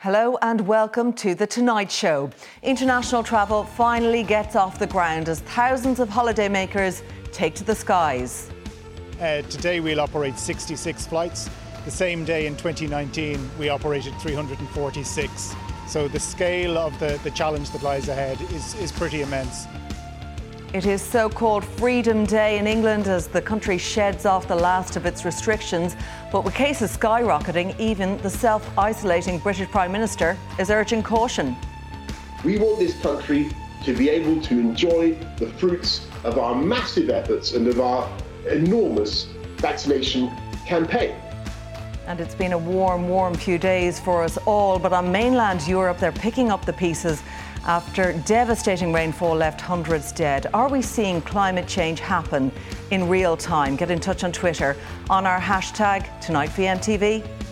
Hello and welcome to The Tonight Show. International travel finally gets off the ground as thousands of holidaymakers take to the skies. Uh, today we'll operate 66 flights. The same day in 2019 we operated 346. So the scale of the, the challenge that lies ahead is, is pretty immense. It is so called Freedom Day in England as the country sheds off the last of its restrictions. But with cases skyrocketing, even the self isolating British Prime Minister is urging caution. We want this country to be able to enjoy the fruits of our massive efforts and of our enormous vaccination campaign. And it's been a warm, warm few days for us all. But on mainland Europe, they're picking up the pieces after devastating rainfall left hundreds dead. Are we seeing climate change happen in real time? Get in touch on Twitter on our hashtag TonightVMTV.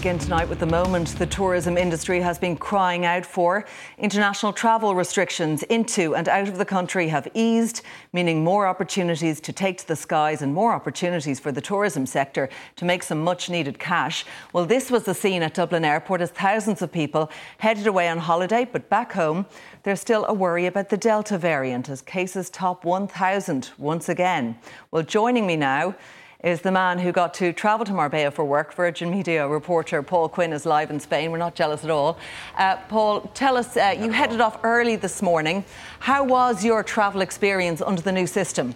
Begin tonight with the moment the tourism industry has been crying out for. International travel restrictions into and out of the country have eased, meaning more opportunities to take to the skies and more opportunities for the tourism sector to make some much needed cash. Well, this was the scene at Dublin Airport as thousands of people headed away on holiday, but back home, there's still a worry about the Delta variant as cases top 1,000 once again. Well, joining me now, is the man who got to travel to Marbella for work. Virgin Media reporter Paul Quinn is live in Spain. We're not jealous at all. Uh, Paul, tell us, uh, you headed off early this morning. How was your travel experience under the new system?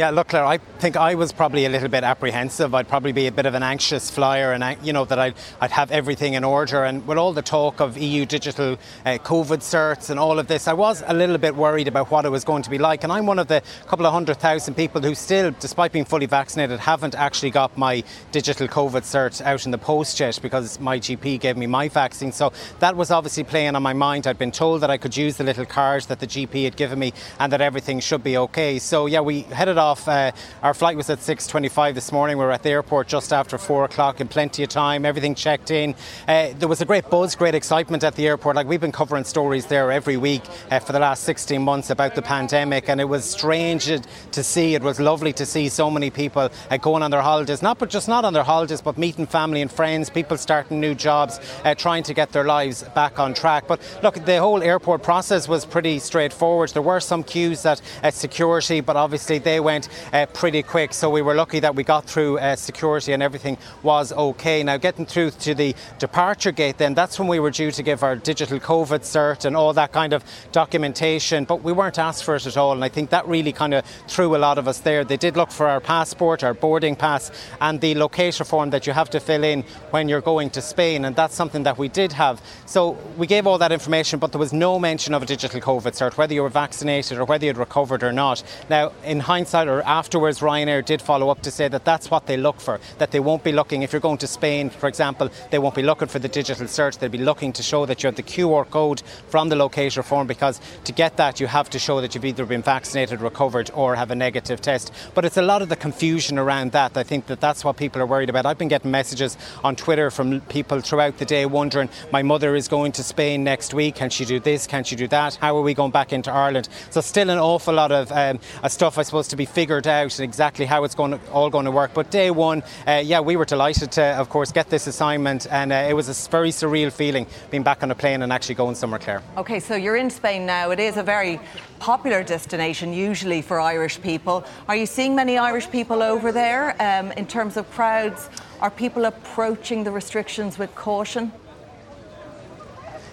Yeah, look, Claire, I think I was probably a little bit apprehensive. I'd probably be a bit of an anxious flyer, and you know that I'd, I'd have everything in order. And with all the talk of EU digital uh, COVID certs and all of this, I was a little bit worried about what it was going to be like. And I'm one of the couple of hundred thousand people who still, despite being fully vaccinated, haven't actually got my digital COVID cert out in the post yet because my GP gave me my vaccine. So that was obviously playing on my mind. I'd been told that I could use the little card that the GP had given me, and that everything should be okay. So yeah, we headed off. Uh, our flight was at 6:25 this morning. We were at the airport just after four o'clock in plenty of time. Everything checked in. Uh, there was a great buzz, great excitement at the airport. Like we've been covering stories there every week uh, for the last 16 months about the pandemic, and it was strange to see. It was lovely to see so many people uh, going on their holidays, not but just not on their holidays, but meeting family and friends, people starting new jobs, uh, trying to get their lives back on track. But look, the whole airport process was pretty straightforward. There were some queues at security, but obviously they went uh, pretty quick. So we were lucky that we got through uh, security and everything was okay. Now, getting through to the departure gate, then that's when we were due to give our digital COVID cert and all that kind of documentation, but we weren't asked for it at all. And I think that really kind of threw a lot of us there. They did look for our passport, our boarding pass, and the locator form that you have to fill in when you're going to Spain. And that's something that we did have. So we gave all that information, but there was no mention of a digital COVID cert, whether you were vaccinated or whether you'd recovered or not. Now, in hindsight or afterwards, Ryanair did follow up to say that that's what they look for, that they won't be looking, if you're going to Spain, for example, they won't be looking for the digital cert, they'll be looking to show that you have the QR code from the locator form because to get that you have to show that you've either been vaccinated, recovered, or have a negative test. But it's a lot of the confusion around that. I think that that's what people are worried about. I've been getting messages on Twitter from people throughout the day wondering, my mother is going to Spain next week, can she do this, can she do that? How are we going back into Ireland? So still an awful lot of um, stuff, I suppose, to be figured out exactly how it's going to, all going to work. But day one, uh, yeah, we were delighted to, of course, get this assignment, and uh, it was a very surreal feeling being back on a plane and actually going somewhere, Claire. Okay, so you're in Spain now. It is a very popular destination, usually for Irish people. Are you seeing many Irish people over there um, in terms of crowds? Are people approaching the restrictions with caution?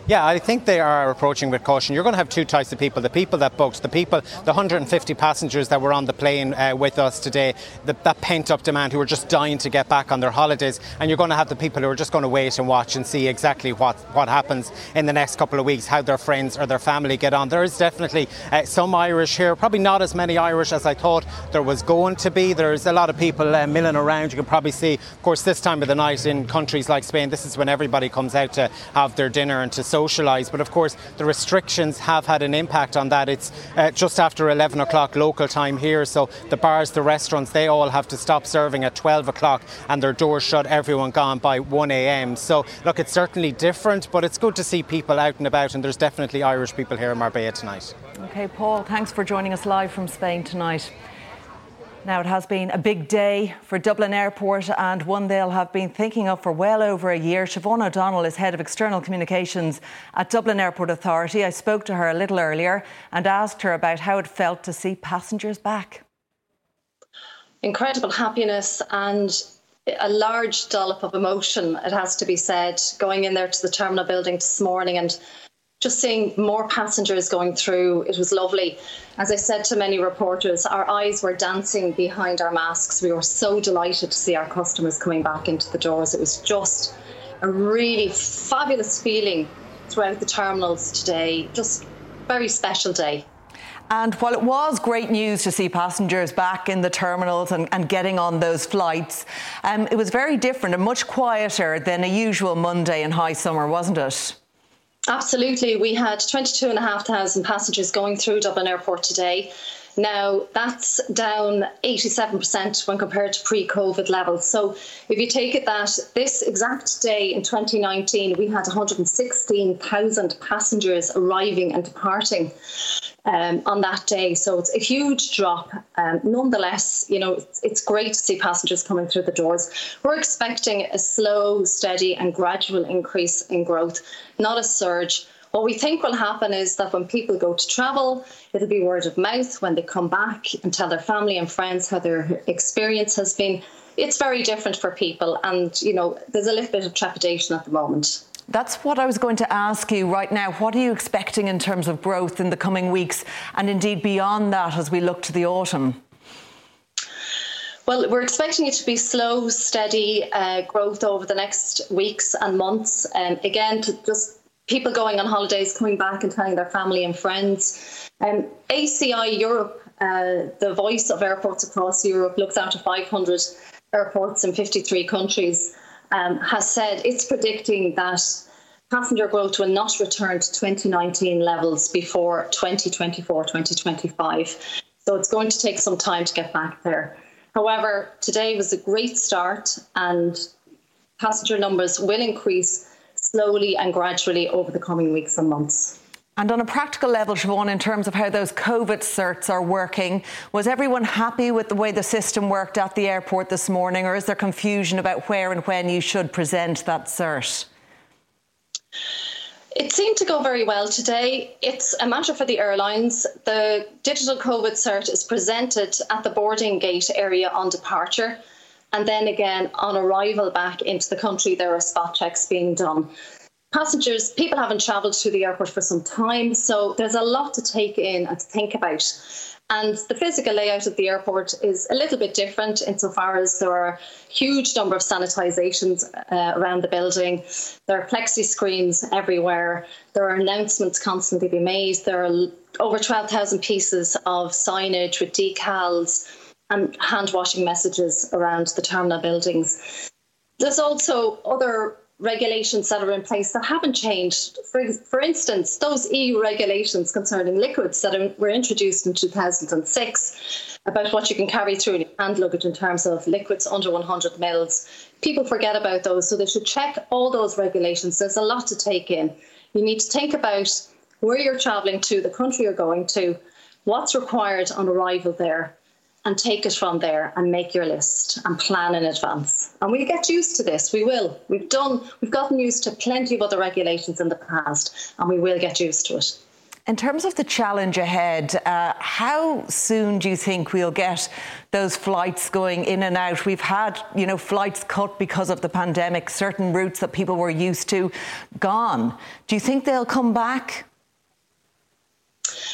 Yeah, I think they are approaching with caution. You're going to have two types of people: the people that booked, the people, the 150 passengers that were on the plane uh, with us today, the, that pent-up demand who are just dying to get back on their holidays, and you're going to have the people who are just going to wait and watch and see exactly what what happens in the next couple of weeks, how their friends or their family get on. There is definitely uh, some Irish here, probably not as many Irish as I thought there was going to be. There's a lot of people uh, milling around. You can probably see, of course, this time of the night in countries like Spain, this is when everybody comes out to have their dinner and to socialise. But of course, the restrictions have had an impact on that. It's uh, just after 11 o'clock local time here, so the bars, the restaurants, they all have to stop serving at 12 o'clock and their doors shut, everyone gone by 1 a.m. So, look, it's certainly different, but it's good to see people out and about, and there's definitely Irish people here in Marbella tonight. Okay, Paul, thanks for joining us live from Spain tonight. Now, it has been a big day for Dublin Airport and one they'll have been thinking of for well over a year. Siobhan O'Donnell is Head of External Communications at Dublin Airport Authority. I spoke to her a little earlier and asked her about how it felt to see passengers back. Incredible happiness and a large dollop of emotion, it has to be said, going in there to the terminal building this morning and just seeing more passengers going through, it was lovely. As I said to many reporters, our eyes were dancing behind our masks. We were so delighted to see our customers coming back into the doors. It was just a really fabulous feeling throughout the terminals today. Just very special day. And while it was great news to see passengers back in the terminals and, and getting on those flights, um, it was very different and much quieter than a usual Monday in high summer, wasn't it? Absolutely. We had 22,500 passengers going through Dublin Airport today. Now, that's down 87% when compared to pre COVID levels. So, if you take it that this exact day in 2019, we had 116,000 passengers arriving and departing um, on that day. So, it's a huge drop. Um, nonetheless, you know, it's, it's great to see passengers coming through the doors. We're expecting a slow, steady, and gradual increase in growth, not a surge. What we think will happen is that when people go to travel, it'll be word of mouth when they come back and tell their family and friends how their experience has been. It's very different for people, and you know, there's a little bit of trepidation at the moment. That's what I was going to ask you right now. What are you expecting in terms of growth in the coming weeks and indeed beyond that as we look to the autumn? Well, we're expecting it to be slow, steady uh, growth over the next weeks and months. And um, again, to just people going on holidays, coming back and telling their family and friends. Um, ACI Europe, uh, the voice of airports across Europe, looks after 500 airports in 53 countries, um, has said it's predicting that passenger growth will not return to 2019 levels before 2024 2025. So it's going to take some time to get back there. However, today was a great start and passenger numbers will increase slowly and gradually over the coming weeks and months. And on a practical level, Siobhan, in terms of how those COVID certs are working, was everyone happy with the way the system worked at the airport this morning, or is there confusion about where and when you should present that cert? It seemed to go very well today. It's a matter for the airlines. The digital COVID cert is presented at the boarding gate area on departure. And then again, on arrival back into the country, there are spot checks being done. Passengers, people haven't travelled to the airport for some time, so there's a lot to take in and to think about. And the physical layout of the airport is a little bit different insofar as there are a huge number of sanitizations uh, around the building. There are plexi screens everywhere. There are announcements constantly being made. There are over 12,000 pieces of signage with decals and hand washing messages around the terminal buildings. There's also other regulations that are in place that haven't changed. For, for instance, those EU regulations concerning liquids that were introduced in 2006 about what you can carry through in hand luggage in terms of liquids under 100 mils. People forget about those, so they should check all those regulations. There's a lot to take in. You need to think about where you're travelling to, the country you're going to, what's required on arrival there, and take it from there and make your list and plan in advance. And we get used to this. We will. We've done. We've gotten used to plenty of other regulations in the past, and we will get used to it. In terms of the challenge ahead, uh, how soon do you think we'll get those flights going in and out? We've had, you know, flights cut because of the pandemic, certain routes that people were used to gone. Do you think they'll come back?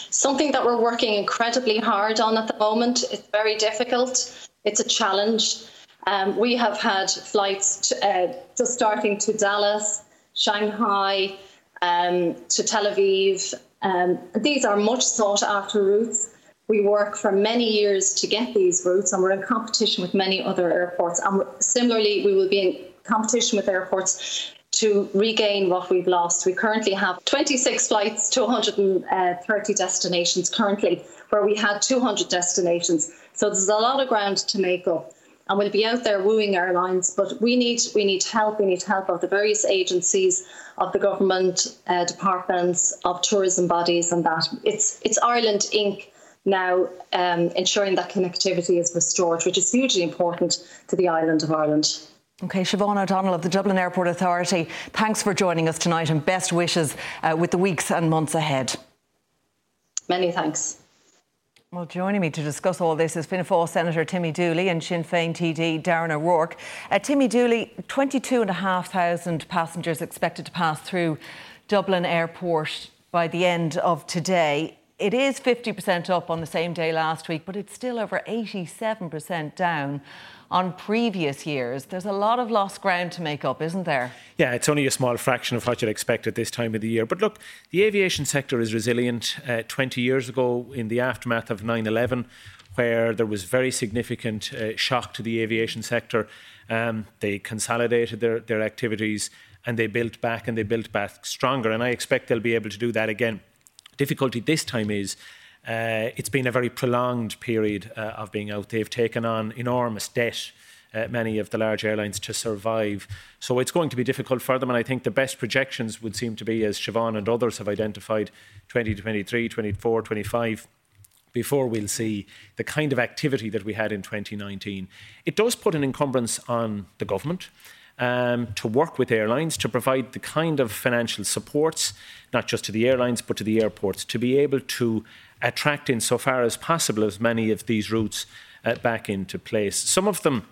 Something that we're working incredibly hard on at the moment. It's very difficult. It's a challenge. Um, we have had flights to, uh, just starting to Dallas, Shanghai, um, to Tel Aviv. Um, these are much sought after routes. We work for many years to get these routes, and we're in competition with many other airports. And similarly, we will be in competition with airports to regain what we've lost. We currently have 26 flights to 130 destinations currently, where we had 200 destinations. So there's a lot of ground to make up and we'll be out there wooing airlines. But we need we need help. We need help of the various agencies, of the government uh, departments, of tourism bodies, and that it's it's Ireland Inc. Now um, ensuring that connectivity is restored, which is hugely important to the island of Ireland. Okay, Siobhan O'Donnell of the Dublin Airport Authority, thanks for joining us tonight and best wishes uh, with the weeks and months ahead. Many thanks. Well, joining me to discuss all this is Fianna Fáil Senator Timmy Dooley and Sinn Féin TD Darren O'Rourke. Uh, Timmy Dooley, 22,500 passengers expected to pass through Dublin Airport by the end of today. It is 50% up on the same day last week, but it's still over 87% down on previous years. There's a lot of lost ground to make up, isn't there? Yeah, it's only a small fraction of what you'd expect at this time of the year. But look, the aviation sector is resilient. Uh, 20 years ago, in the aftermath of 9 11, where there was very significant uh, shock to the aviation sector, um, they consolidated their, their activities and they built back and they built back stronger. And I expect they'll be able to do that again. Difficulty this time is uh, it's been a very prolonged period uh, of being out. They've taken on enormous debt. Uh, many of the large airlines to survive. So it's going to be difficult for them. And I think the best projections would seem to be, as Siobhan and others have identified, 2023, 24, 25 before we'll see the kind of activity that we had in 2019. It does put an encumbrance on the government. Um, to work with airlines to provide the kind of financial supports, not just to the airlines, but to the airports, to be able to attract in so far as possible as many of these routes uh, back into place. Some of them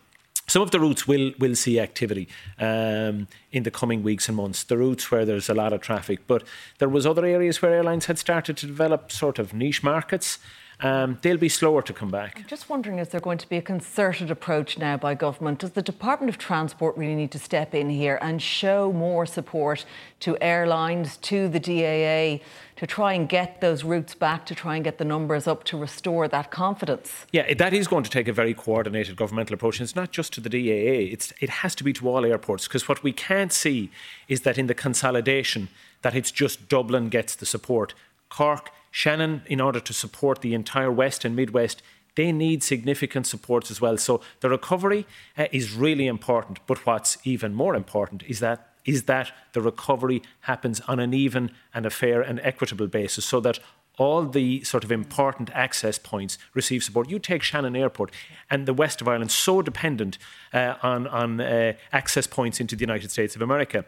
some of the routes will will see activity um, in the coming weeks and months. The routes where there's a lot of traffic, but there was other areas where airlines had started to develop sort of niche markets um, they'll be slower to come back. I'm just wondering, is there going to be a concerted approach now by government? Does the Department of Transport really need to step in here and show more support to airlines, to the DAA, to try and get those routes back, to try and get the numbers up, to restore that confidence? Yeah, that is going to take a very coordinated governmental approach. And it's not just to the DAA, it's, it has to be to all airports, because what we can't see is that in the consolidation, that it's just Dublin gets the support. Cork, Shannon, in order to support the entire West and Midwest, they need significant supports as well. So the recovery uh, is really important. But what's even more important is that is that the recovery happens on an even and a fair and equitable basis, so that all the sort of important access points receive support. You take Shannon Airport and the west of Ireland, so dependent uh, on, on uh, access points into the United States of America.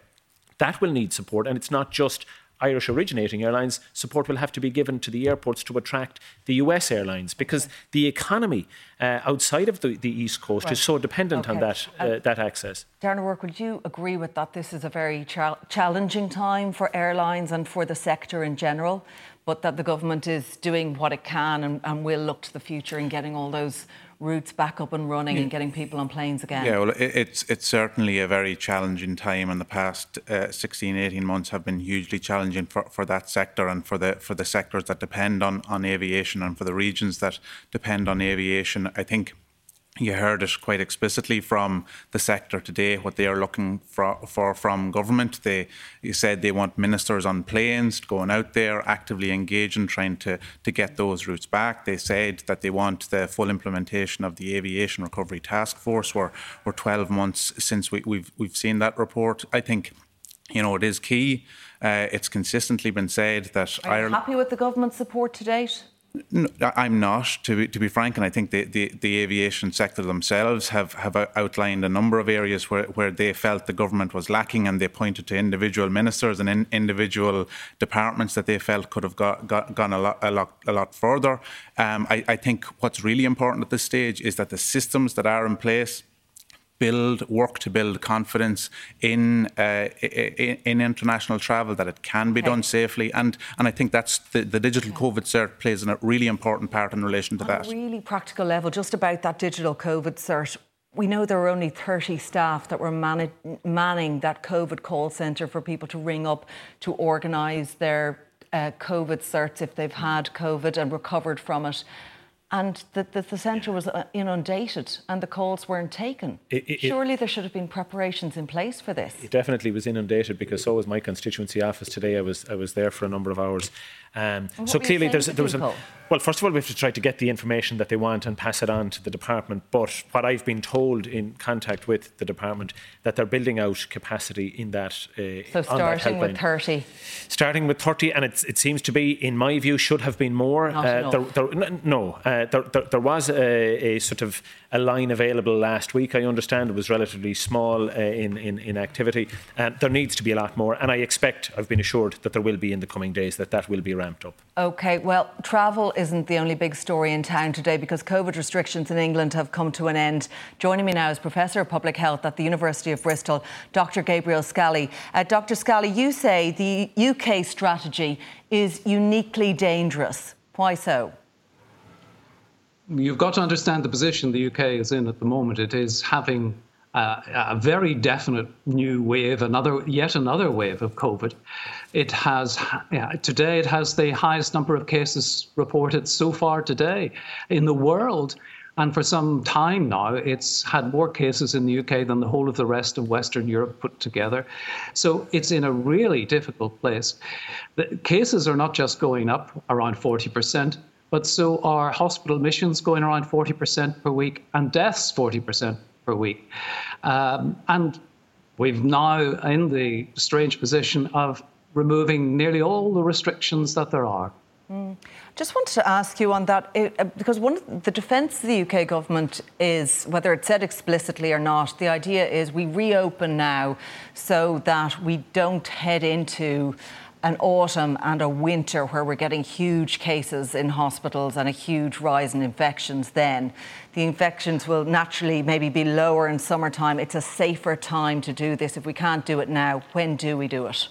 That will need support, and it's not just Irish originating airlines, support will have to be given to the airports to attract the US airlines because okay. the economy uh, outside of the, the East Coast right. is so dependent okay. on that, uh, uh, that access. Darren O'Rourke, would you agree with that? This is a very cha- challenging time for airlines and for the sector in general, but that the government is doing what it can and, and will look to the future in getting all those routes back up and running and getting people on planes again? Yeah, well, it's it's certainly a very challenging time, and the past uh, 16, 18 months have been hugely challenging for, for that sector and for the for the sectors that depend on, on aviation and for the regions that depend on aviation. I think you heard it quite explicitly from the sector today what they are looking for, for from government. They you said they want ministers on planes going out there actively engaging, trying to, to get those routes back. They said that they want the full implementation of the Aviation Recovery Task Force. We're, we're 12 months since we, we've we've seen that report. I think you know it is key. Uh, it's consistently been said that Are you happy with the government support to date? No, I'm not, to be, to be frank, and I think the, the, the, aviation sector themselves have, have outlined a number of areas where, where they felt the government was lacking, and they pointed to individual ministers and in, individual departments that they felt could have got, got, gone a lot, a lot, a lot further. Um, I, I think what's really important at this stage is that the systems that are in place build, work to build confidence in, uh, in, in international travel that it can be okay. done safely, and and I think that's the, the digital COVID cert plays a really important part in relation to On that. A really practical level, just about that digital COVID cert. We know there were only 30 staff that were man- manning that COVID call centre for people to ring up to organise their uh, COVID certs if they've had COVID and recovered from it and the, the, the centre was uh, inundated and the calls weren't taken. It, it, Surely there should have been preparations in place for this. It definitely was inundated because so was my constituency office today. I was I was there for a number of hours. Um, so clearly there's there was a, well first of all we have to try to get the information that they want and pass it on to the department. But what I've been told in contact with the department that they're building out capacity in that uh, so starting with 30 starting with 30 and it seems to be in my view should have been more. Uh, there, there, no. Uh, there, there, there, was a, a, sort of a line available last week I understand. It was relatively small uh, in, in, in activity. Um, there needs to be a lot more. And I expect I've been assured that there will be in the coming days that that will be ramped up. Okay, well, travel isn't the only big story in town today because COVID restrictions in England have come to an end. Joining me now is Professor of Public Health at the University of Bristol, Dr. Gabriel Scally. Uh, Dr. Scally, you say the UK strategy is uniquely dangerous. Why so? You've got to understand the position the UK is in at the moment. It is having uh, a very definite new wave, another yet another wave of COVID. It has yeah, today it has the highest number of cases reported so far today in the world. And for some time now, it's had more cases in the UK than the whole of the rest of Western Europe put together. So it's in a really difficult place. The cases are not just going up around 40%, but so are hospital admissions going around 40% per week and deaths 40% per week. Um, and we've now in the strange position of removing nearly all the restrictions that there are. Mm. Just wanted to ask you on that uh, because one of the defence of the UK government is, whether it's said explicitly or not, the idea is we reopen now so that we don't head into an autumn and a winter where we're getting huge cases in hospitals and a huge rise in infections then. The infections will naturally maybe be lower in summertime. It's a safer time to do this. If we can't do it now, when do we do it?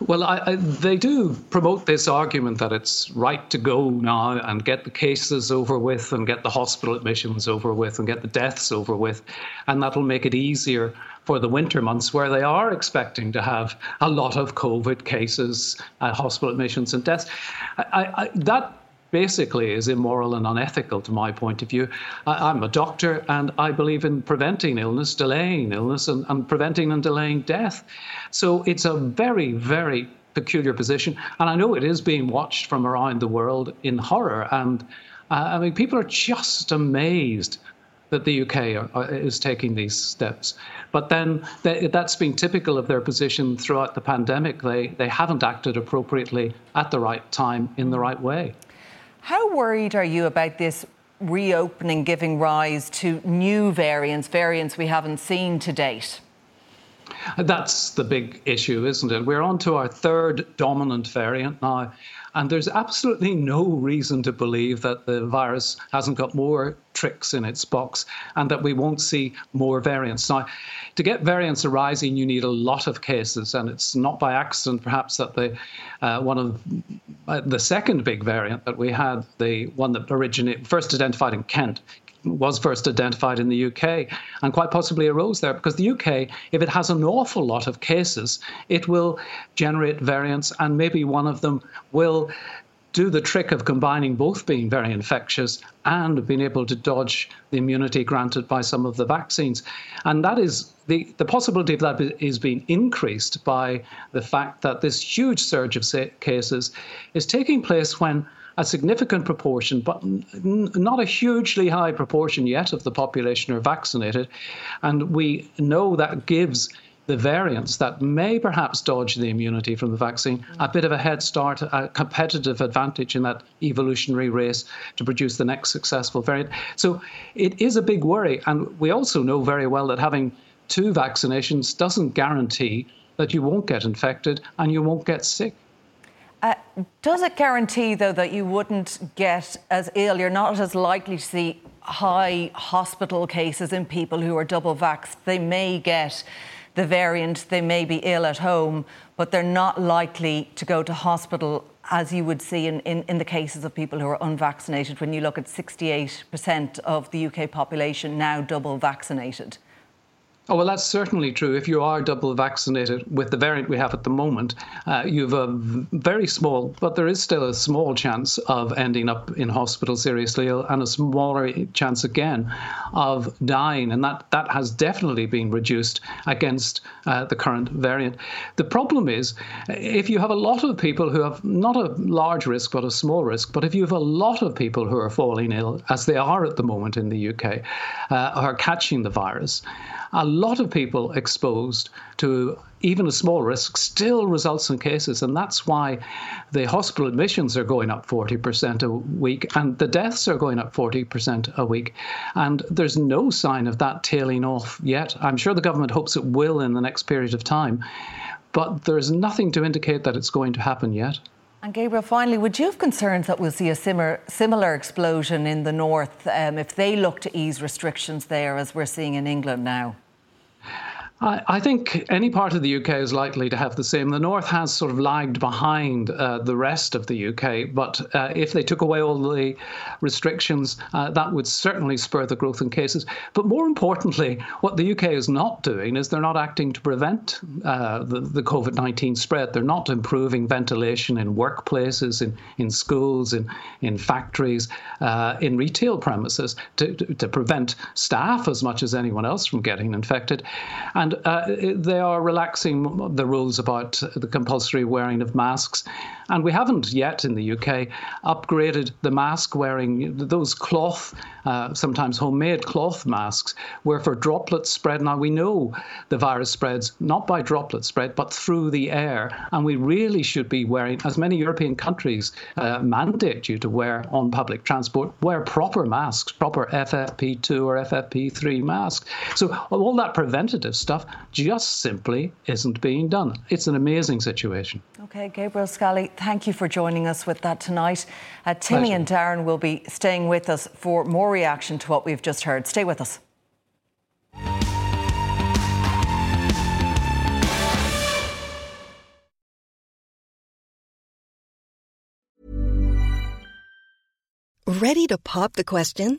Well, I, I, they do promote this argument that it's right to go now and get the cases over with and get the hospital admissions over with and get the deaths over with. And that'll make it easier for the winter months where they are expecting to have a lot of COVID cases, uh, hospital admissions, and deaths. I, that basically is immoral and unethical to my point of view. I, am a doctor and I believe in preventing illness, delaying illness, and, and preventing and delaying death. So it's a very, very peculiar position. And I know it is being watched from around the world in horror. And uh, I mean, people are just amazed that the UK are, are, is taking these steps. But then that's been typical of their position throughout the pandemic. They, they haven't acted appropriately at the right time in the right way. How worried are you about this reopening giving rise to new variants, variants we haven't seen to date? That's the big issue, isn't it? We're on to our third dominant variant now. And there's absolutely no reason to believe that the virus hasn't got more tricks in its box and that we won't see more variants. Now, to get variants arising, you need a lot of cases, and it's not by accident, perhaps, that the uh, one of uh, the second big variant that we had, the one that originated first identified in Kent, was first identified in the UK and quite possibly arose there because the UK, if it has an awful lot of cases, it will generate variants and maybe one of them will do the trick of combining both being very infectious and being able to dodge the immunity granted by some of the vaccines. And that is the, the possibility of that is being increased by the fact that this huge surge of cases is taking place when a significant proportion, but n- not a hugely high proportion yet of the population are vaccinated. And we know that gives the variants that may perhaps dodge the immunity from the vaccine mm. a bit of a head start, a competitive advantage in that evolutionary race to produce the next successful variant. So it is a big worry. And we also know very well that having two vaccinations doesn't guarantee that you won't get infected and you won't get sick. Uh, does it guarantee, though, that you wouldn't get as ill? You're not as likely to see high hospital cases in people who are double vaxxed. They may get the variant, they may be ill at home, but they're not likely to go to hospital as you would see in, in, in, the cases of people who are unvaccinated when you look at 68% of the UK population now double vaccinated. Oh, well, that's certainly true. If you are double vaccinated with the variant we have at the moment, uh, you have a very small, but there is still a small chance of ending up in hospital seriously ill and a smaller chance again of dying. And that, that has definitely been reduced against uh, the current variant. The problem is if you have a lot of people who have not a large risk, but a small risk, but if you have a lot of people who are falling ill, as they are at the moment in the UK, uh, are catching the virus, a lot of people exposed to even a small risk still results in cases. And that's why the hospital admissions are going up 40% a week and the deaths are going up 40% a week. And there's no sign of that tailing off yet. I'm sure the government hopes it will in the next period of time. But there's nothing to indicate that it's going to happen yet. And Gabriel, finally, would you have concerns that we'll see a similar, similar explosion in the north um, if they look to ease restrictions there as we're seeing in England now? I, I, think any part of the UK is likely to have the same. The North has sort of lagged behind uh, the rest of the UK, but uh, if they took away all the restrictions, uh, that would certainly spur the growth in cases. But more importantly, what the UK is not doing is they're not acting to prevent uh, the, the COVID 19 spread. They're not improving ventilation in workplaces, in, in schools, in, in factories, uh, in retail premises to, to, to prevent staff as much as anyone else from getting infected. And and uh, they are relaxing the rules about the compulsory wearing of masks. And we haven't yet in the UK upgraded the mask wearing, those cloth, uh, sometimes homemade cloth masks, where for droplet spread. Now we know the virus spreads not by droplet spread, but through the air. And we really should be wearing, as many European countries uh, mandate you to wear on public transport, wear proper masks, proper FFP2 or FFP3 masks. So all that preventative stuff just simply isn't being done. It's an amazing situation. Okay, Gabriel Scally, thank you for joining us with that tonight. Uh, Timmy Pleasure. and Darren will be staying with us for more reaction to what we've just heard. Stay with us. Ready to pop the question?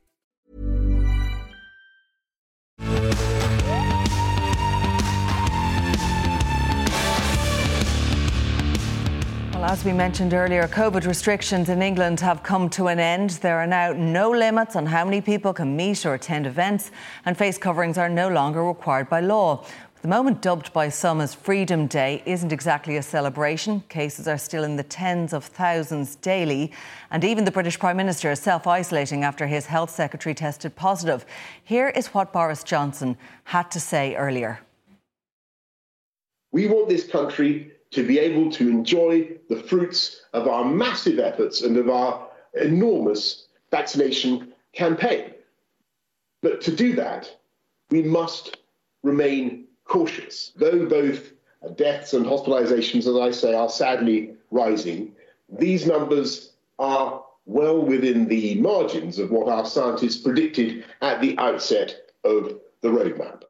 Well, as we mentioned earlier, COVID restrictions in England have come to an end. There are now no limits on how many people can meet or attend events, and face coverings are no longer required by law. The moment dubbed by some as Freedom Day isn't exactly a celebration. Cases are still in the tens of thousands daily, and even the British Prime Minister is self isolating after his health secretary tested positive. Here is what Boris Johnson had to say earlier. We want this country to be able to enjoy the fruits of our massive efforts and of our enormous vaccination campaign. But to do that, we must remain cautious. Though both deaths and hospitalizations, as I say, are sadly rising. These numbers are well within the margins of what our scientists predicted at the outset of the roadmap.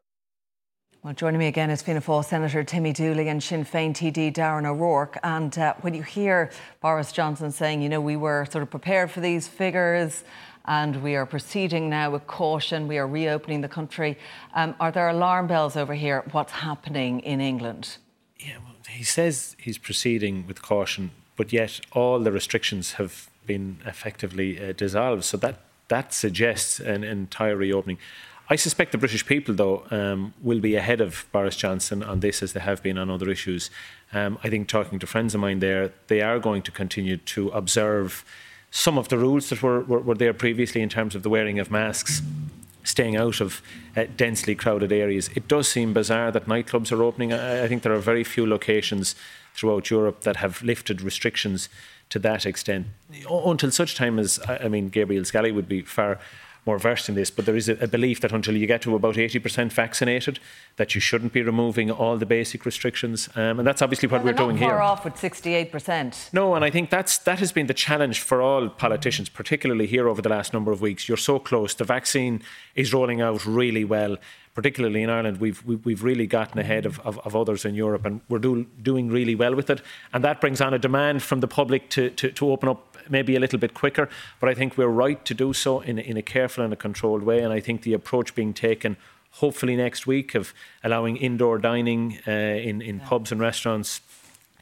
Well, joining me again is Fianna Fáil Senator Timmy Dooley and Sinn Féin TD Darren O'Rourke. And uh, when you hear Boris Johnson saying, you know, we were sort of prepared for these figures and we are proceeding now with caution, we are reopening the country, um, are there alarm bells over here? What's happening in England? Yeah, well, he says he's proceeding with caution, but yet all the restrictions have been effectively uh, dissolved. So that, that suggests an entire reopening. I suspect the British people, though, um, will be ahead of Boris Johnson on this as they have been on other issues. Um, I think talking to friends of mine there, they are going to continue to observe some of the rules that were, were, were there previously in terms of the wearing of masks staying out of uh, densely crowded areas. It does seem bizarre that nightclubs are opening. I, I, think there are very few locations throughout Europe that have lifted restrictions to that extent. Until such time as, I mean, Gabriel Scally would be far more versed in this, but there is a, a, belief that until you get to about 80% vaccinated, that you shouldn't be removing all the basic restrictions. Um, and that's obviously what well, we're doing far here. off with 68%. No, and I think that's, that has been the challenge for all politicians, particularly here over the last number of weeks. You're so close. The vaccine is rolling out really well particularly in Ireland, we've we've really gotten ahead of, of, of others in Europe, and we're do, doing really well with it. And that brings on a demand from the public to, to, to open up maybe a little bit quicker. But I think we're right to do so in, in a careful and a controlled way. And I think the approach being taken, hopefully next week, of allowing indoor dining uh, in, in yeah. pubs and restaurants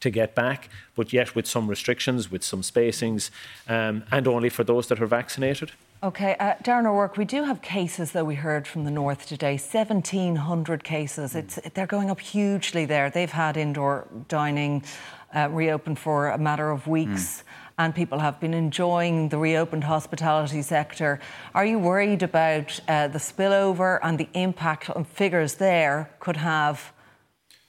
to get back, but yet with some restrictions, with some spacings, um, and only for those that are vaccinated. Okay, uh, Darren O'Rourke, we do have cases that we heard from the north today. 1,700 cases. It's, they're going up hugely there. They've had indoor dining uh, reopened for a matter of weeks. Mm and people have been enjoying the reopened hospitality sector. Are you worried about uh, the spillover and the impact on figures there could have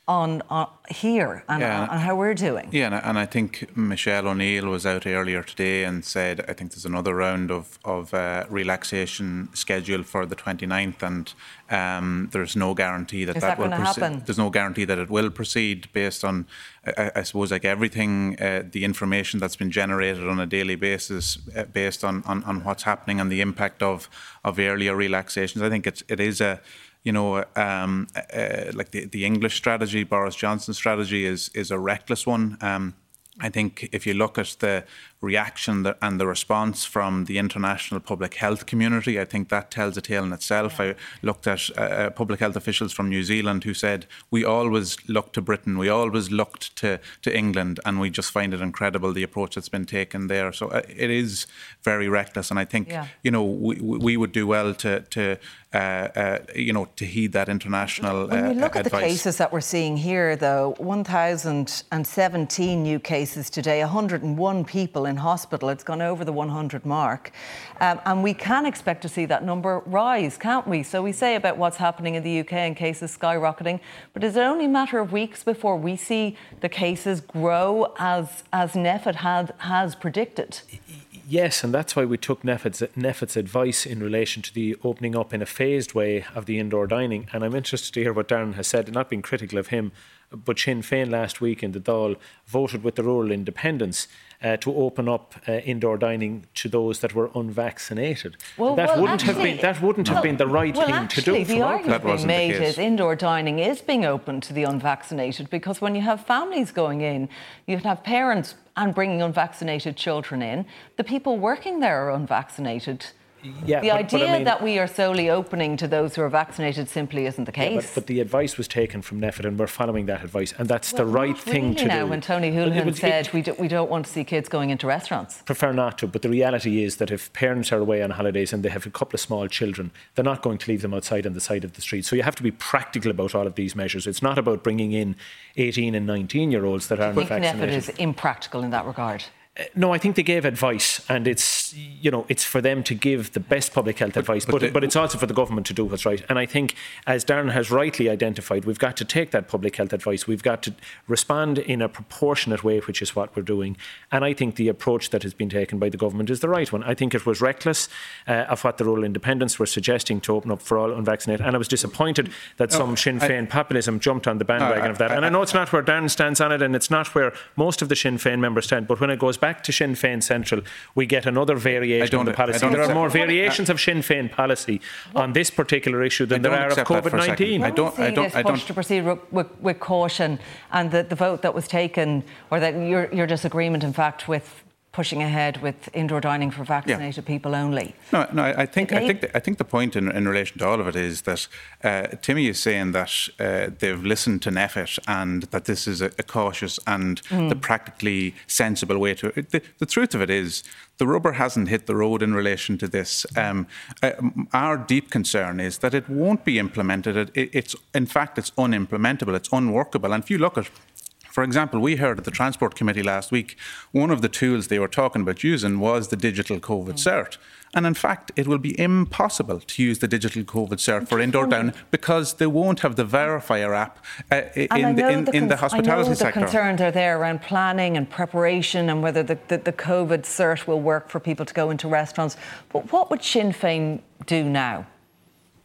on, on here and, yeah, on how we're doing. Yeah, and I, and I, think Michelle O'Neill was out earlier today and said I think there's another round of, of uh, relaxation scheduled for the 29th, and um, there's no guarantee that Is that, that will proceed. There's no guarantee that it will proceed based on, I, I suppose, like everything, uh, the information that's been generated on a daily basis, uh, based on, on, on what's happening and the impact of of earlier relaxations. I think it's it is a you know, um, uh, like the, the English strategy, Boris Johnson's strategy is is a reckless one. Um, I think if you look at the reaction and the response from the international public health community, I think that tells a tale in itself. Yeah. I looked at uh, uh, public health officials from New Zealand who said, We always look to Britain, we always looked to, to England, and we just find it incredible the approach that's been taken there. So uh, it is very reckless. And I think, yeah. you know, we, we would do well to, to uh, uh, you know, to heed that international When you look at advice. the cases that we're seeing here, though, 1,017 new cases today, 101 people in hospital. It's gone over the 100 mark. Um, and we can expect to see that number rise, can't we? So we say about what's happening in the UK and cases skyrocketing, but is it only a matter of weeks before we see the cases grow as, as NPHET had, has predicted? Yes, and that's why we took NPHET's, NPHET's advice in relation to the opening up in a phased way of the indoor dining. And I'm interested to hear what Darren has said, not being critical of him, but Sinn Féin last week in the Dáil voted with the rural independents uh, to open up uh, indoor dining to those that were unvaccinated. Well, that well, wouldn't actually, have been that wouldn't well, have been the right well, thing actually, to do. The argument being made is indoor dining is being open to the unvaccinated because when you have families going in, you can have parents and bringing unvaccinated children in. The people working there are unvaccinated yeah, the but, idea but I mean, that we are solely opening to those who are vaccinated simply isn't the case. Yeah, but, but, the advice was taken from NPHET and we're following that advice, and that's well, the right thing really to now, do. When Tony Holohan it, said it, we, do, we don't want to see kids going into restaurants. Prefer not to, but the reality is that if parents are away on holidays and they have a couple of small children, they're not going to leave them outside on the side of the street. So you have to be practical about all of these measures. It's not about bringing in 18 and 19 year olds that aren't vaccinated. I think NPHET is impractical in that regard. No, I think they gave advice, and it's you know it's for them to give the best public health but, advice, but, but, but, it's also for the government to do what's right. And I think, as Darren has rightly identified, we've got to take that public health advice. We've got to respond in a proportionate way, which is what we're doing. And I think the approach that has been taken by the government is the right one. I think it was reckless uh, of what the rural independents were suggesting to open up for all unvaccinated, and I was disappointed that some Sinn Féin I, populism jumped on the bandwagon no, of that. I, and I know it's not where Darren stands on it, and it's not where most of the Sinn Féin members stand. But when it goes back to Sinn Féin Central, we get another variation of the policy. There are more variations of Sinn Féin policy on this particular issue than there are of COVID 19. I don't. I don't. I don't. to proceed with, with, caution, and the, the vote that was taken, or that your, your disagreement, in fact, with pushing ahead with indoor dining for vaccinated yeah. people only. No, no. I think I think the, I think the point in, in relation to all of it is that uh, Timmy is saying that uh, they've listened to NPHET and that this is a, a cautious and mm. the practically sensible way to. The, the, truth of it is. The rubber hasn't hit the road in relation to this. Um, uh, our deep concern is that it won't be implemented. It, it's, in fact, it's unimplementable. It's unworkable. And if you look at for example, we heard at the Transport Committee last week, one of the tools they were talking about using was the digital COVID mm. cert. And in fact, it will be impossible to use the digital COVID cert for indoor down because they won't have the verifier app uh, in, the, in, the, in the hospitality I know sector. The concerns are there around planning and preparation and whether the, the, the COVID cert will work for people to go into restaurants. But what would Sinn Féin do now?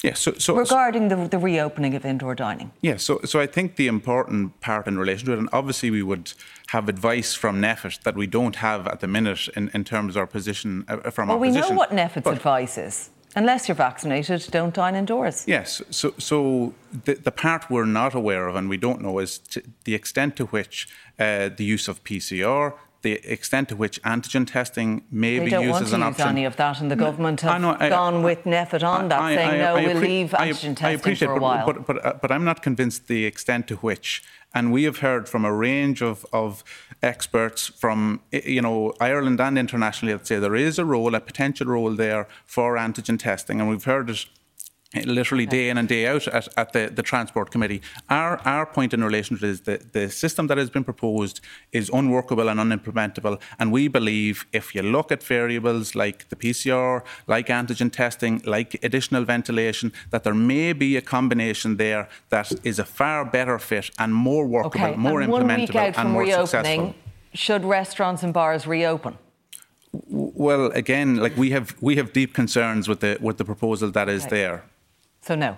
Yeah, so, so regarding the, the reopening of indoor dining. Yeah, so so I think the important part in relation to it, and obviously we would have advice from NPHET that we don't have at the minute in, in terms of our position uh, from well, our we position. know what NPHET's advice is. Unless you're vaccinated, don't dine indoors. Yes. So, so the, the part we're not aware of and we don't know is the extent to which uh, the use of PCR, the extent to which antigen testing may they be used as an option. Use any of that, and the government have know, I, gone with NPHET on that, I, saying no, we'll leave antigen testing for a but, while. But, but, but, but I'm not convinced the extent to which. And we have heard from a range of, of experts from you know Ireland and internationally that say there is a role, a potential role there for antigen testing, and we've heard it literally day in and day out at, at the, the Transport Committee. Our, our point in relation to it is that the system that has been proposed is unworkable and unimplementable. And we believe if you look at variables like the PCR, like antigen testing, like additional ventilation, that there may be a combination there that is a far better fit and more workable, okay. more and implementable, one week out and more reopening, successful. Should restaurants and bars reopen? Well, again, like we have, we have deep concerns with the with the proposal that is okay. there. So, no.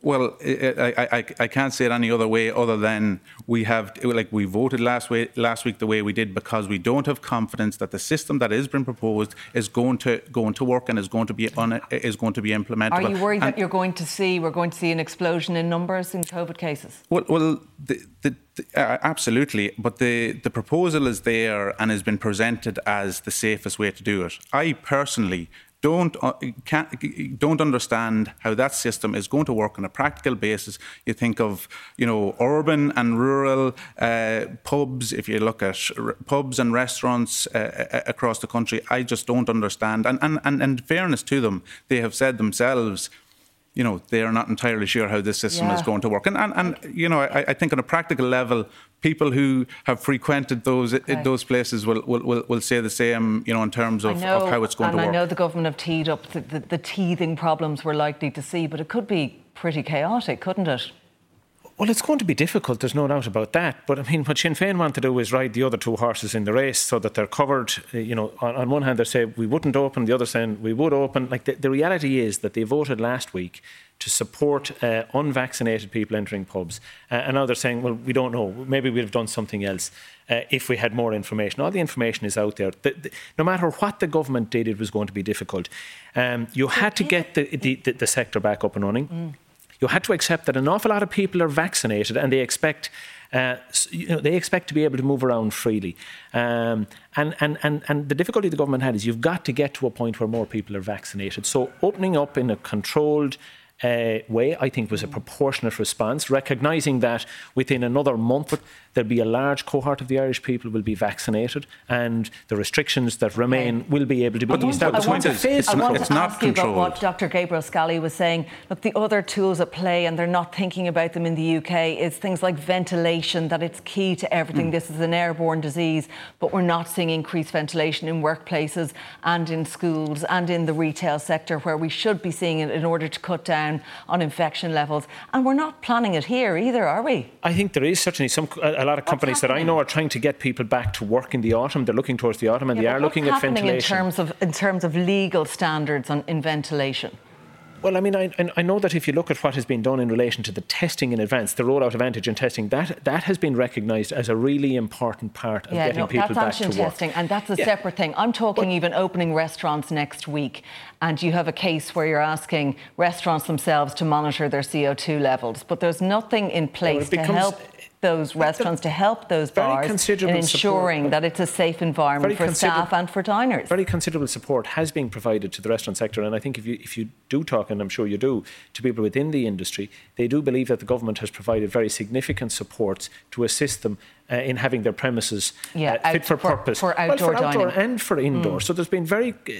Well, I, I, I can't say it any other way other than we have, like we voted last, way, last week the way we did because we don't have confidence that the system that has been proposed is going to going to work and is going to be un, is going to be implemented. Are you worried and, that you're going to see we're going to see an explosion in numbers in COVID cases? Well, well, the, the, the, uh, absolutely. But the the proposal is there and has been presented as the safest way to do it. I personally don't uh, don't understand how that system is going to work on a practical basis. You think of you know urban and rural uh, pubs. If you look at r- pubs and restaurants uh, across the country, I just don't understand. And, and and in fairness to them, they have said themselves you know, they are not entirely sure how this system yeah. is going to work. And, and, and you know, I, I, think on a practical level, people who have frequented those okay. those places will, will, will, say the same, you know, in terms of, know, of how it's going to work. And I know the government have teed up the, the, the teething problems we're likely to see, but it could be pretty chaotic, couldn't it? Well, it's going to be difficult, there's no doubt about that. But I mean, what Sinn Féin want to do is ride the other two horses in the race so that they're covered. Uh, you know, on, on one hand, they say we wouldn't open, the other saying we would open. Like the, the reality is that they voted last week to support uh, unvaccinated people entering pubs. Uh, and now they're saying, well, we don't know. Maybe we'd have done something else uh, if we had more information. All the information is out there. The, the, no matter what the government did, it was going to be difficult. Um, you had to get the, the, the, sector back up and running. Mm you had to accept that an awful lot of people are vaccinated and they expect. Uh, you know, they expect to be able to move around freely. Um, and, and, and, and the difficulty the government had is you've got to get to a point where more people are vaccinated. So opening up in a controlled uh, way, I think was a proportionate response, recognising that within another month there'll be a large cohort of the Irish people will be vaccinated and the restrictions that remain will be able to be established. I want to, it's, it's, not, it's not ask you about what Dr Gabriel Scally was saying. Look, the other tools at play, and they're not thinking about them in the UK, is things like ventilation, that it's key to everything. Mm. This is an airborne disease, but we're not seeing increased ventilation in workplaces and in schools and in the retail sector where we should be seeing it in order to cut down on infection levels. And we're not planning it here either, are we? I think there is certainly some a, lot of companies that I know are trying to get people back to work in the autumn. They're looking towards the autumn and yeah, they are looking at ventilation. In terms of in terms of legal standards on in ventilation. Well, I mean, I, I know that if you look at what has been done in relation to the testing in advance, the rollout of antigen testing, that that has been recognised as a really important part of yeah, getting no, people back to work. That's antigen testing, and that's a yeah. separate thing. I'm talking but, even opening restaurants next week, and you have a case where you're asking restaurants themselves to monitor their CO2 levels, but there's nothing in place well, to help those restaurants to help those bars in ensuring support, that it's a safe environment for staff and for diners. Very considerable support has been provided to the restaurant sector, and I think if you if you do talk, and I'm sure you do, to people within the industry, they do believe that the government has provided very significant supports to assist them uh, in having their premises yeah, uh, fit for, for, purpose, for outdoor, well, for outdoor and for indoor. Mm. So there's been very uh,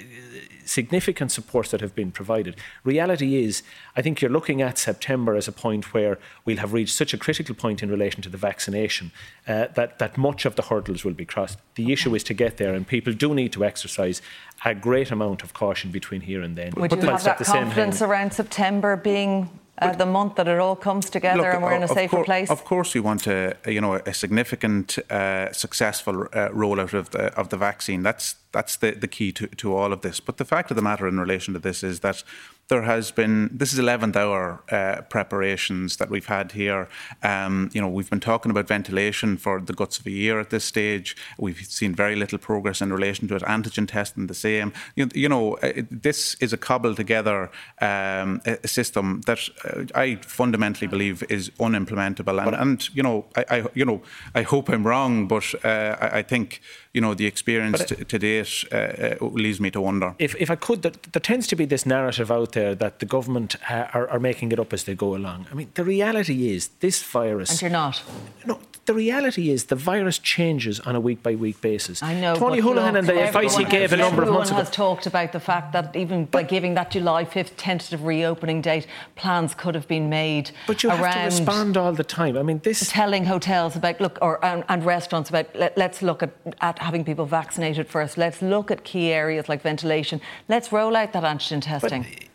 significant supports that have been provided. Reality is, I think you're looking at September as a point where we'll have reached such a critical point in relation to the vaccination uh, that, that much of the hurdles will be crossed. The issue is to get there, and people do need to exercise a great amount of caution between here and then. Would but you have that confidence around September being uh, the month that it all comes together look, and we're in a safer place? Of course, we want a, you know a significant, uh, successful uh, rollout of the of the vaccine. That's that's the, the key to, to all of this. But the fact of the matter in relation to this is that there has been this is 11th hour uh, preparations that we've had here. Um, you know, we've been talking about ventilation for the guts of a year at this stage. We've seen very little progress in relation to it. Antigen testing the same. You, you know, uh, this is a cobbled together um, a system that uh, I fundamentally believe is unimplementable. And, and you know, I, I, you know, I hope I'm wrong, but uh, I, I, think you know the experience to, to, date uh, uh, leads me to wonder. If, if I could, there, there tends to be this narrative out there there that the government uh, are, are, making it up as they go along. I mean, the reality is this virus. And you're not. No, the reality is the virus changes on a week by week basis. I know. Tony Holohan and the advice he gave a number of months ago. has talked about the fact that even by giving that July 5th tentative reopening date, plans could have been made. But you have to respond all the time. I mean, this. Telling hotels about, look, or and, and restaurants about, let, us look at, at having people vaccinated first. Let's look at key areas like ventilation. Let's roll out that antigen testing. But,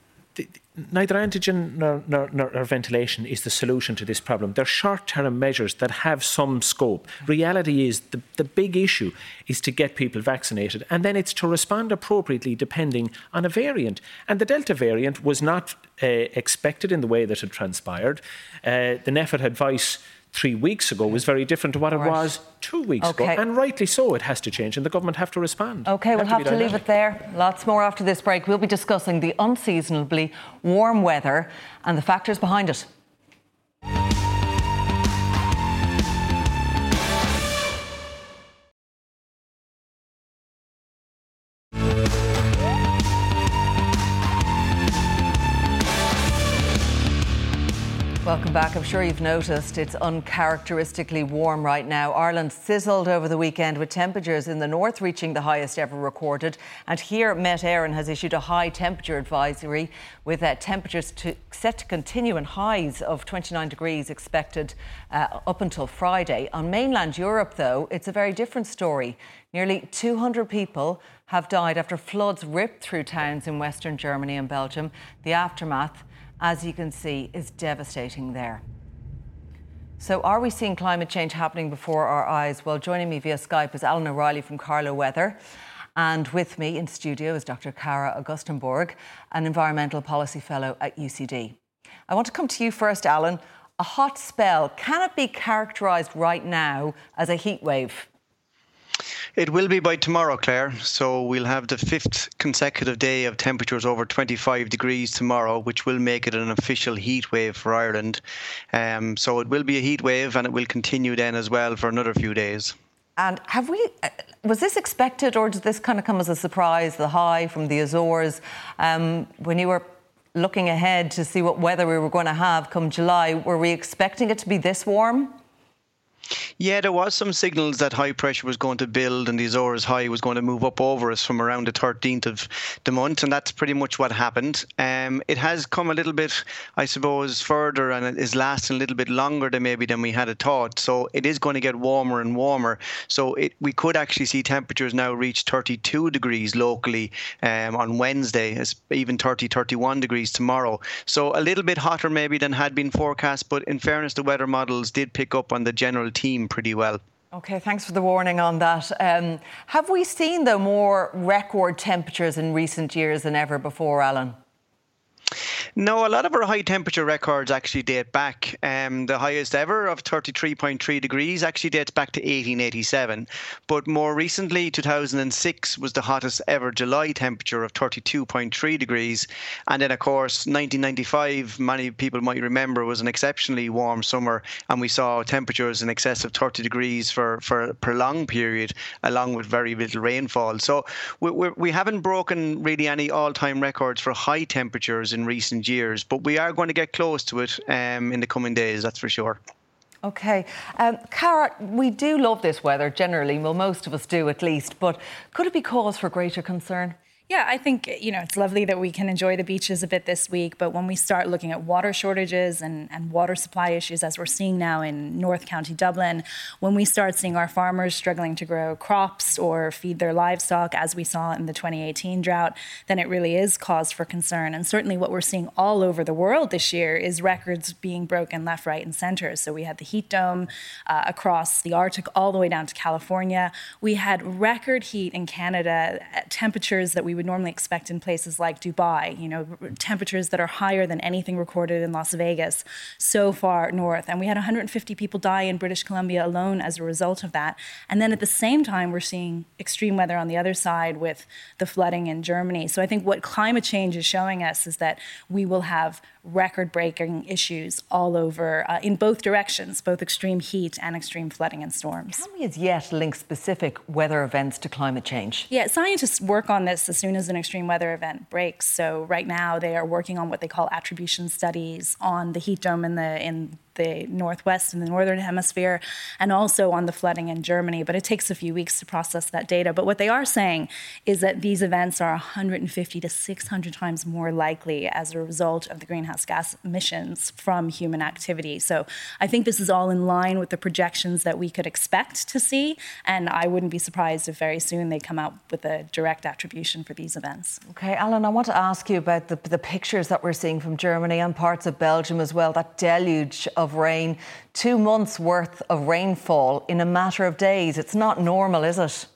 neither antigen nor, nor, nor, ventilation is the solution to this problem. They're short term measures that have some scope. Reality is the, the big issue is to get people vaccinated, and then it's to respond appropriately depending on a variant. And the Delta variant was not uh, expected in the way that it transpired. Uh, the NPHET advice three weeks ago was very different to what it was two weeks okay. ago. And rightly so, it has to change, and the government have to respond. Okay, we'll have, to, to leave it there. Lots more after this break. We'll be discussing the unseasonably warm weather and the factors behind it. Welcome back. I'm sure you've noticed it's uncharacteristically warm right now. Ireland sizzled over the weekend with temperatures in the north reaching the highest ever recorded. And here, Met Éireann has issued a high temperature advisory with uh, temperatures to, set to continue in highs of 29 degrees expected uh, up until Friday. On mainland Europe, though, it's a very different story. Nearly 200 people have died after floods ripped through towns in western Germany and Belgium. The aftermath as you can see, is devastating there. So, are we seeing climate change happening before our eyes? Well, joining me via Skype is Alan O'Reilly from Carlow Weather. And with me in studio is Dr. Cara Augustenborg, an environmental policy fellow at UCD. I want to come to you first, Alan. A hot spell, can it be characterised right now as a heat wave? It will be by tomorrow, Claire. So we'll have the fifth consecutive day of temperatures over 25 degrees tomorrow, which will make it an official heat wave for Ireland. Um, so it will be a heat wave and it will continue then as well for another few days. And have we, uh, was this expected or did this kind of come as a surprise, the high from the Azores? Um, when you were looking ahead to see what weather we were going to have come July, were we expecting it to be this warm? Yeah, there was some signals that high pressure was going to build and the Azores high was going to move up over us from around the 13th of the month, and that's pretty much what happened. Um, it has come a little bit, I suppose, further and it is lasting a little bit longer than maybe than we had thought. So it is going to get warmer and warmer. So it, we could actually see temperatures now reach 32 degrees locally um, on Wednesday, even 30, 31 degrees tomorrow. So a little bit hotter maybe than had been forecast, but in fairness, the weather models did pick up on the general team pretty well. Okay, thanks for the warning on that. Um, have we seen, though, more record temperatures in recent years than ever before, Alan? No, a lot of our high temperature records actually date back. Um, the highest ever of 33.3 degrees actually dates back to 1887. But more recently, 2006 was the hottest ever July temperature of 32.3 degrees. And then, of course, 1995, many people might remember, was an exceptionally warm summer. And we saw temperatures in excess of 30 degrees for, for a prolonged period, along with very little rainfall. So we, we, we haven't broken really any all time records for high temperatures in recent years, but we are going to get close to it um, in the coming days, that's for sure. Okay. Um, Cara, we do love this weather generally. Well, most of us do at least. But could it be cause for greater concern? Yeah, I think, you know, it's lovely that we can enjoy the beaches a bit this week, but when we start looking at water shortages and, and water supply issues, as we're seeing now in North County Dublin, when we start seeing our farmers struggling to grow crops or feed their livestock, as we saw in the 2018 drought, then it really is cause for concern. And certainly what we're seeing all over the world this year is records being broken left, right, and center. So we had the heat dome uh, across the Arctic all the way down to California. We had record heat in Canada, temperatures that we we would normally expect in places like Dubai, you know, temperatures that are higher than anything recorded in Las Vegas so far north. And we had 150 people die in British Columbia alone as a result of that. And then at the same time, we're seeing extreme weather on the other side with the flooding in Germany. So I think what climate change is showing us is that we will have record breaking issues all over uh, in both directions, both extreme heat and extreme flooding and storms. Can we as yet link specific weather events to climate change? Yeah, scientists work on this as soon as an extreme weather event breaks. So right now they are working on what they call attribution studies on the heat dome in the in the northwest and the northern hemisphere, and also on the flooding in Germany. But it takes a few weeks to process that data. But what they are saying is that these events are 150 to 600 times more likely as a result of the greenhouse gas emissions from human activity. So I think this is all in line with the projections that we could expect to see. And I wouldn't be surprised if very soon they come out with a direct attribution for these events. Okay, Alan, I want to ask you about the, the pictures that we're seeing from Germany and parts of Belgium as well, that deluge of rain, two months' worth of rainfall in a matter of days. It's not normal, is it?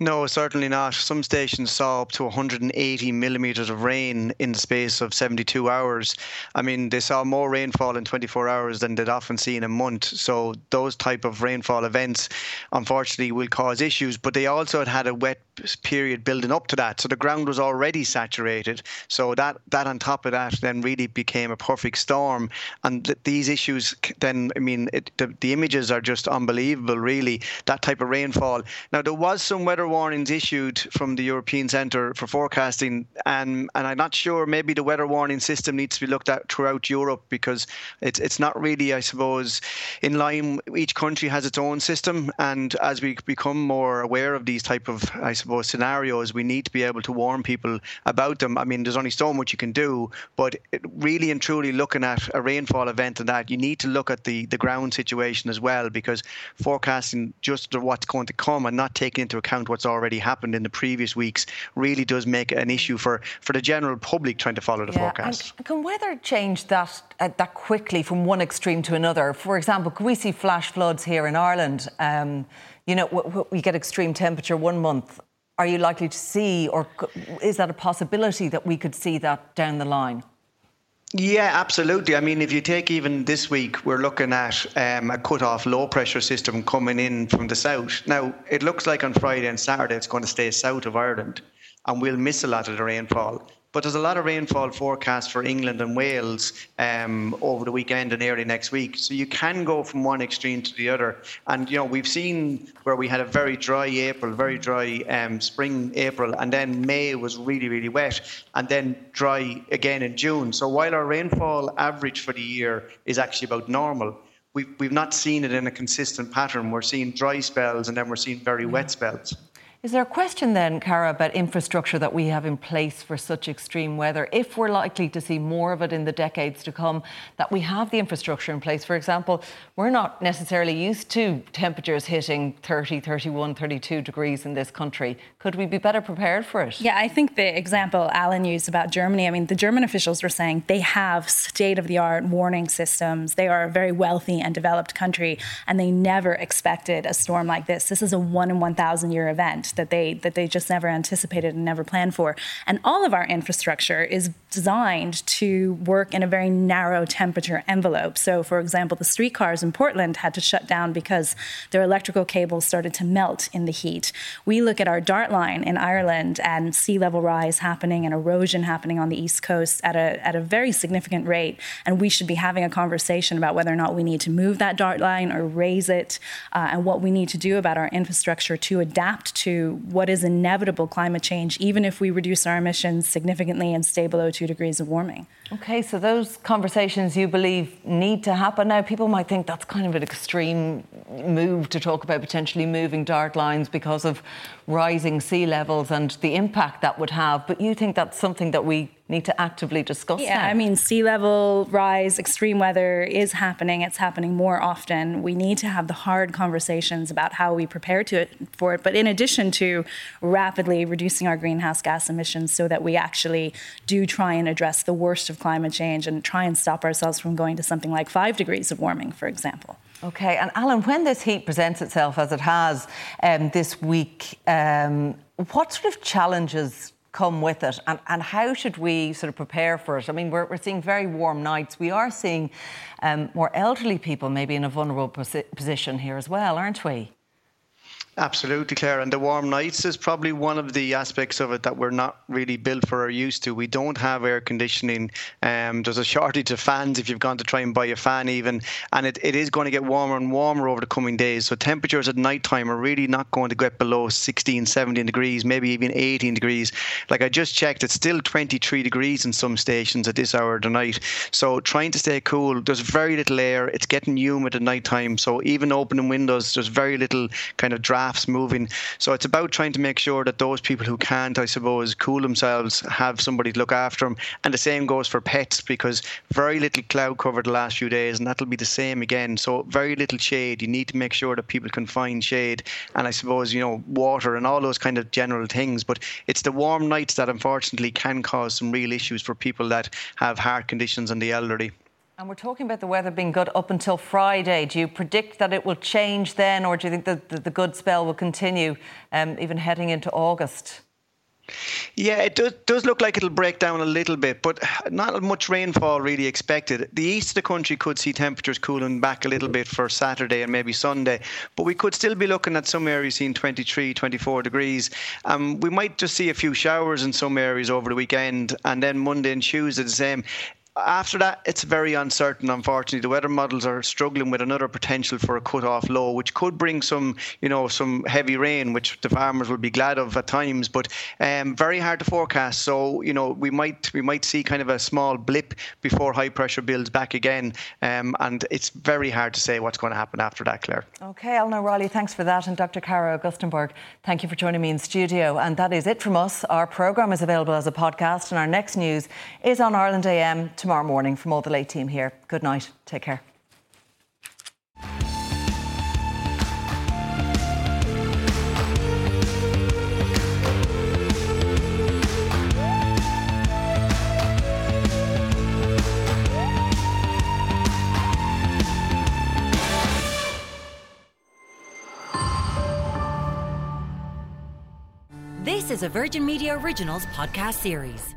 No, certainly not. Some stations saw up to 180 millimetres of rain in the space of 72 hours. I mean, they saw more rainfall in 24 hours than they'd often see in a month. So those type of rainfall events, unfortunately, will cause issues. But they also had had a wet period building up to that, so the ground was already saturated. So that that on top of that then really became a perfect storm. And th- these issues then, I mean, it, the, the images are just unbelievable. Really, that type of rainfall. Now there was some weather warnings issued from the European Centre for Forecasting, and and I'm not sure maybe the weather warning system needs to be looked at throughout Europe because it's it's not really, I suppose, in line. Each country has its own system, and as we become more aware of these type of, I suppose, scenarios, we need to be able to warn people about them. I mean, there's only so much you can do, but really and truly looking at a rainfall event and that, you need to look at the the ground situation as well because forecasting just what's going to come and not taking into account what's already happened in the previous weeks really does make an issue for, for the general public trying to follow the yeah, forecast. can weather change that uh, that quickly from one extreme to another? For example, could we see flash floods here in Ireland? Um, you know, w- w- we get extreme temperature one month. Are you likely to see, or is that a possibility that we could see that down the line? Yeah, absolutely. I mean, if you take even this week, we're looking at um, a cut-off low pressure system coming in from the south. Now, it looks like on Friday and Saturday it's going to stay south of Ireland and we'll miss a lot of the rainfall. But there's a lot of rainfall forecast for England and Wales um, over the weekend and early next week. So you can go from one extreme to the other. And, you know, we've seen where we had a very dry April, very dry um, spring April, and then May was really, really wet, and then dry again in June. So while our rainfall average for the year is actually about normal, we've, we've not seen it in a consistent pattern. We're seeing dry spells and then we're seeing very wet spells. Is there a question then, Cara, about infrastructure that we have in place for such extreme weather? If we're likely to see more of it in the decades to come, that we have the infrastructure in place. For example, we're not necessarily used to temperatures hitting 30, 31, 32 degrees in this country. Could we be better prepared for it? Yeah, I think the example Alan used about Germany, I mean, the German officials were saying they have state of the art warning systems. They are a very wealthy and developed country, and they never expected a storm like this. This is a one in 1,000 year event that they that they just never anticipated and never planned for. And all of our infrastructure is designed to work in a very narrow temperature envelope. So, for example, the streetcars in Portland had to shut down because their electrical cables started to melt in the heat. We look at our Dart line in Ireland and sea level rise happening and erosion happening on the east coast at a at a very significant rate, and we should be having a conversation about whether or not we need to move that Dart line or raise it, uh, and what we need to do about our infrastructure to adapt to what is inevitable climate change, even if we reduce our emissions significantly and stay below two degrees of warming. Okay, so those conversations you believe need to happen now. People might think that's kind of an extreme move to talk about potentially moving Dart lines because of rising sea levels and the impact that would have. But you think that's something that we need to actively discuss yeah, now? I mean, sea level rise, extreme weather is happening. It's happening more often. We need to have the hard conversations about how we prepare to it, for it. But in addition to rapidly reducing our greenhouse gas emissions so that we actually do try and address the worst of climate change and try and stop ourselves from going to something like five degrees of warming, for example. Okay, and Alan, when this heat presents itself as it has um, this week, um, what sort of challenges come with it and, and how should we sort of prepare for it? I mean, we're, we're seeing very warm nights. We are seeing um, more elderly people maybe in a vulnerable posi- position here as well, aren't we? Absolutely, Claire. And the warm nights is probably one of the aspects of it that we're not really built for or used to. We don't have air conditioning. Um, there's a shortage of fans if you've gone to try and buy a fan, even. And it, it is going to get warmer and warmer over the coming days. So temperatures at night time are really not going to get below 16, 17 degrees, maybe even 18 degrees. Like I just checked, it's still 23 degrees in some stations at this hour of the night. So trying to stay cool, there's very little air. It's getting humid at night time. So even opening windows, there's very little kind of draft drafts moving. So it's about trying to make sure that those people who can't, I suppose, cool themselves have somebody to look after them. And the same goes for pets because very little cloud cover the last few days, and that'll be the same again. So very little shade. You need to make sure that people can find shade, and I suppose you know water and all those kind of general things. But it's the warm nights that unfortunately can cause some real issues for people that have heart conditions and the elderly. And we're talking about the weather being good up until Friday. Do you predict that it will change then, or do you think that the, the good spell will continue um, even heading into August? Yeah, it does, does look like it'll break down a little bit, but not much rainfall really expected. The east of the country could see temperatures cooling back a little bit for Saturday and maybe Sunday, but we could still be looking at some areas seeing 23, 24 degrees. Um, we might just see a few showers in some areas over the weekend, and then Monday and Tuesday the same after that, it's very uncertain. Unfortunately, the weather models are struggling with another potential for a cut-off low, which could bring some, you know, some heavy rain, which the farmers will be glad of at times. But um, very hard to forecast. So, you know, we might we might see kind of a small blip before high pressure builds back again, um, and it's very hard to say what's going to happen after that, Claire. Okay, Alan O'Reilly, thanks for that, and Dr. Cara Augustenborg, thank you for joining me in studio. And that is it from us. Our program is available as a podcast, and our next news is on Ireland AM tomorrow tomorrow morning from all the late team here. Good night. Take care. This is a Virgin Media Originals podcast series.